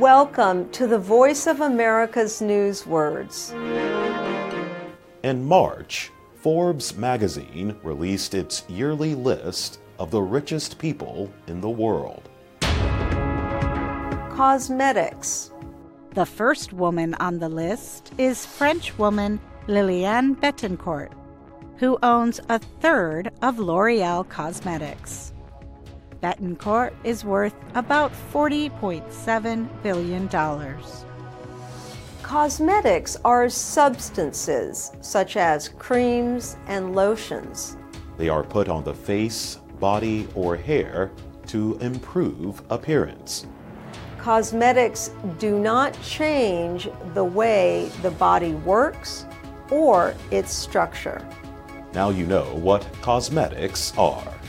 Welcome to the Voice of America's News Words. In March, Forbes magazine released its yearly list of the richest people in the world. Cosmetics. The first woman on the list is French woman Liliane Bettencourt, who owns a third of L'Oreal Cosmetics. Bettencourt is worth about $40.7 billion. Cosmetics are substances such as creams and lotions. They are put on the face, body, or hair to improve appearance. Cosmetics do not change the way the body works or its structure. Now you know what cosmetics are.